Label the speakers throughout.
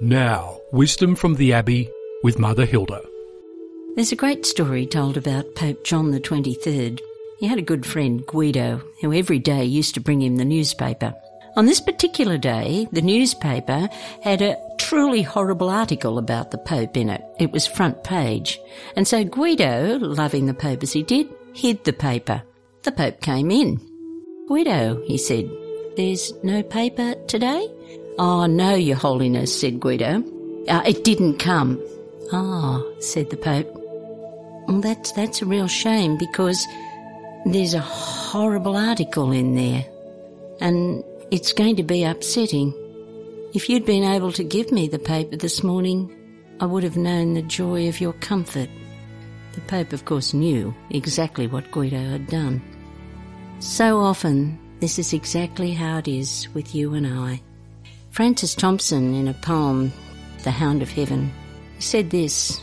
Speaker 1: Now, wisdom from the Abbey with Mother Hilda.
Speaker 2: There's a great story told about Pope John the 23rd. He had a good friend, Guido, who every day used to bring him the newspaper. On this particular day, the newspaper had a truly horrible article about the Pope in it. It was front page. And so Guido, loving the Pope as he did, hid the paper. The Pope came in. Guido, he said, there's no paper today? Oh, no, Your Holiness, said Guido. Uh, it didn't come. Ah, said the Pope. Well, that's, that's a real shame because there's a horrible article in there and it's going to be upsetting. If you'd been able to give me the paper this morning, I would have known the joy of your comfort. The Pope, of course, knew exactly what Guido had done. So often, this is exactly how it is with you and I. Francis Thompson, in a poem, The Hound of Heaven, said this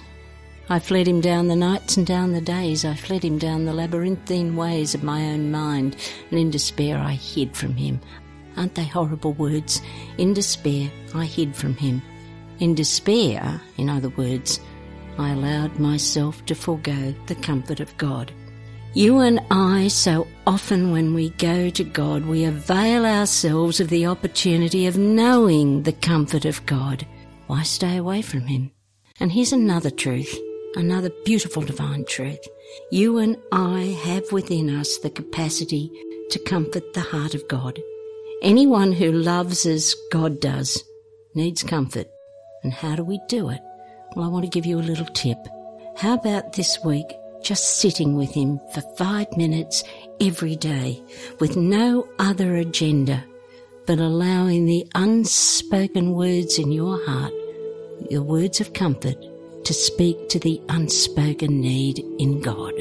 Speaker 2: I fled him down the nights and down the days. I fled him down the labyrinthine ways of my own mind, and in despair I hid from him. Aren't they horrible words? In despair I hid from him. In despair, in other words, I allowed myself to forego the comfort of God. You and I, so often when we go to God, we avail ourselves of the opportunity of knowing the comfort of God. Why stay away from Him? And here's another truth, another beautiful divine truth. You and I have within us the capacity to comfort the heart of God. Anyone who loves as God does needs comfort. And how do we do it? Well, I want to give you a little tip. How about this week just sitting with him for five minutes every day with no other agenda but allowing the unspoken words in your heart, your words of comfort, to speak to the unspoken need in God.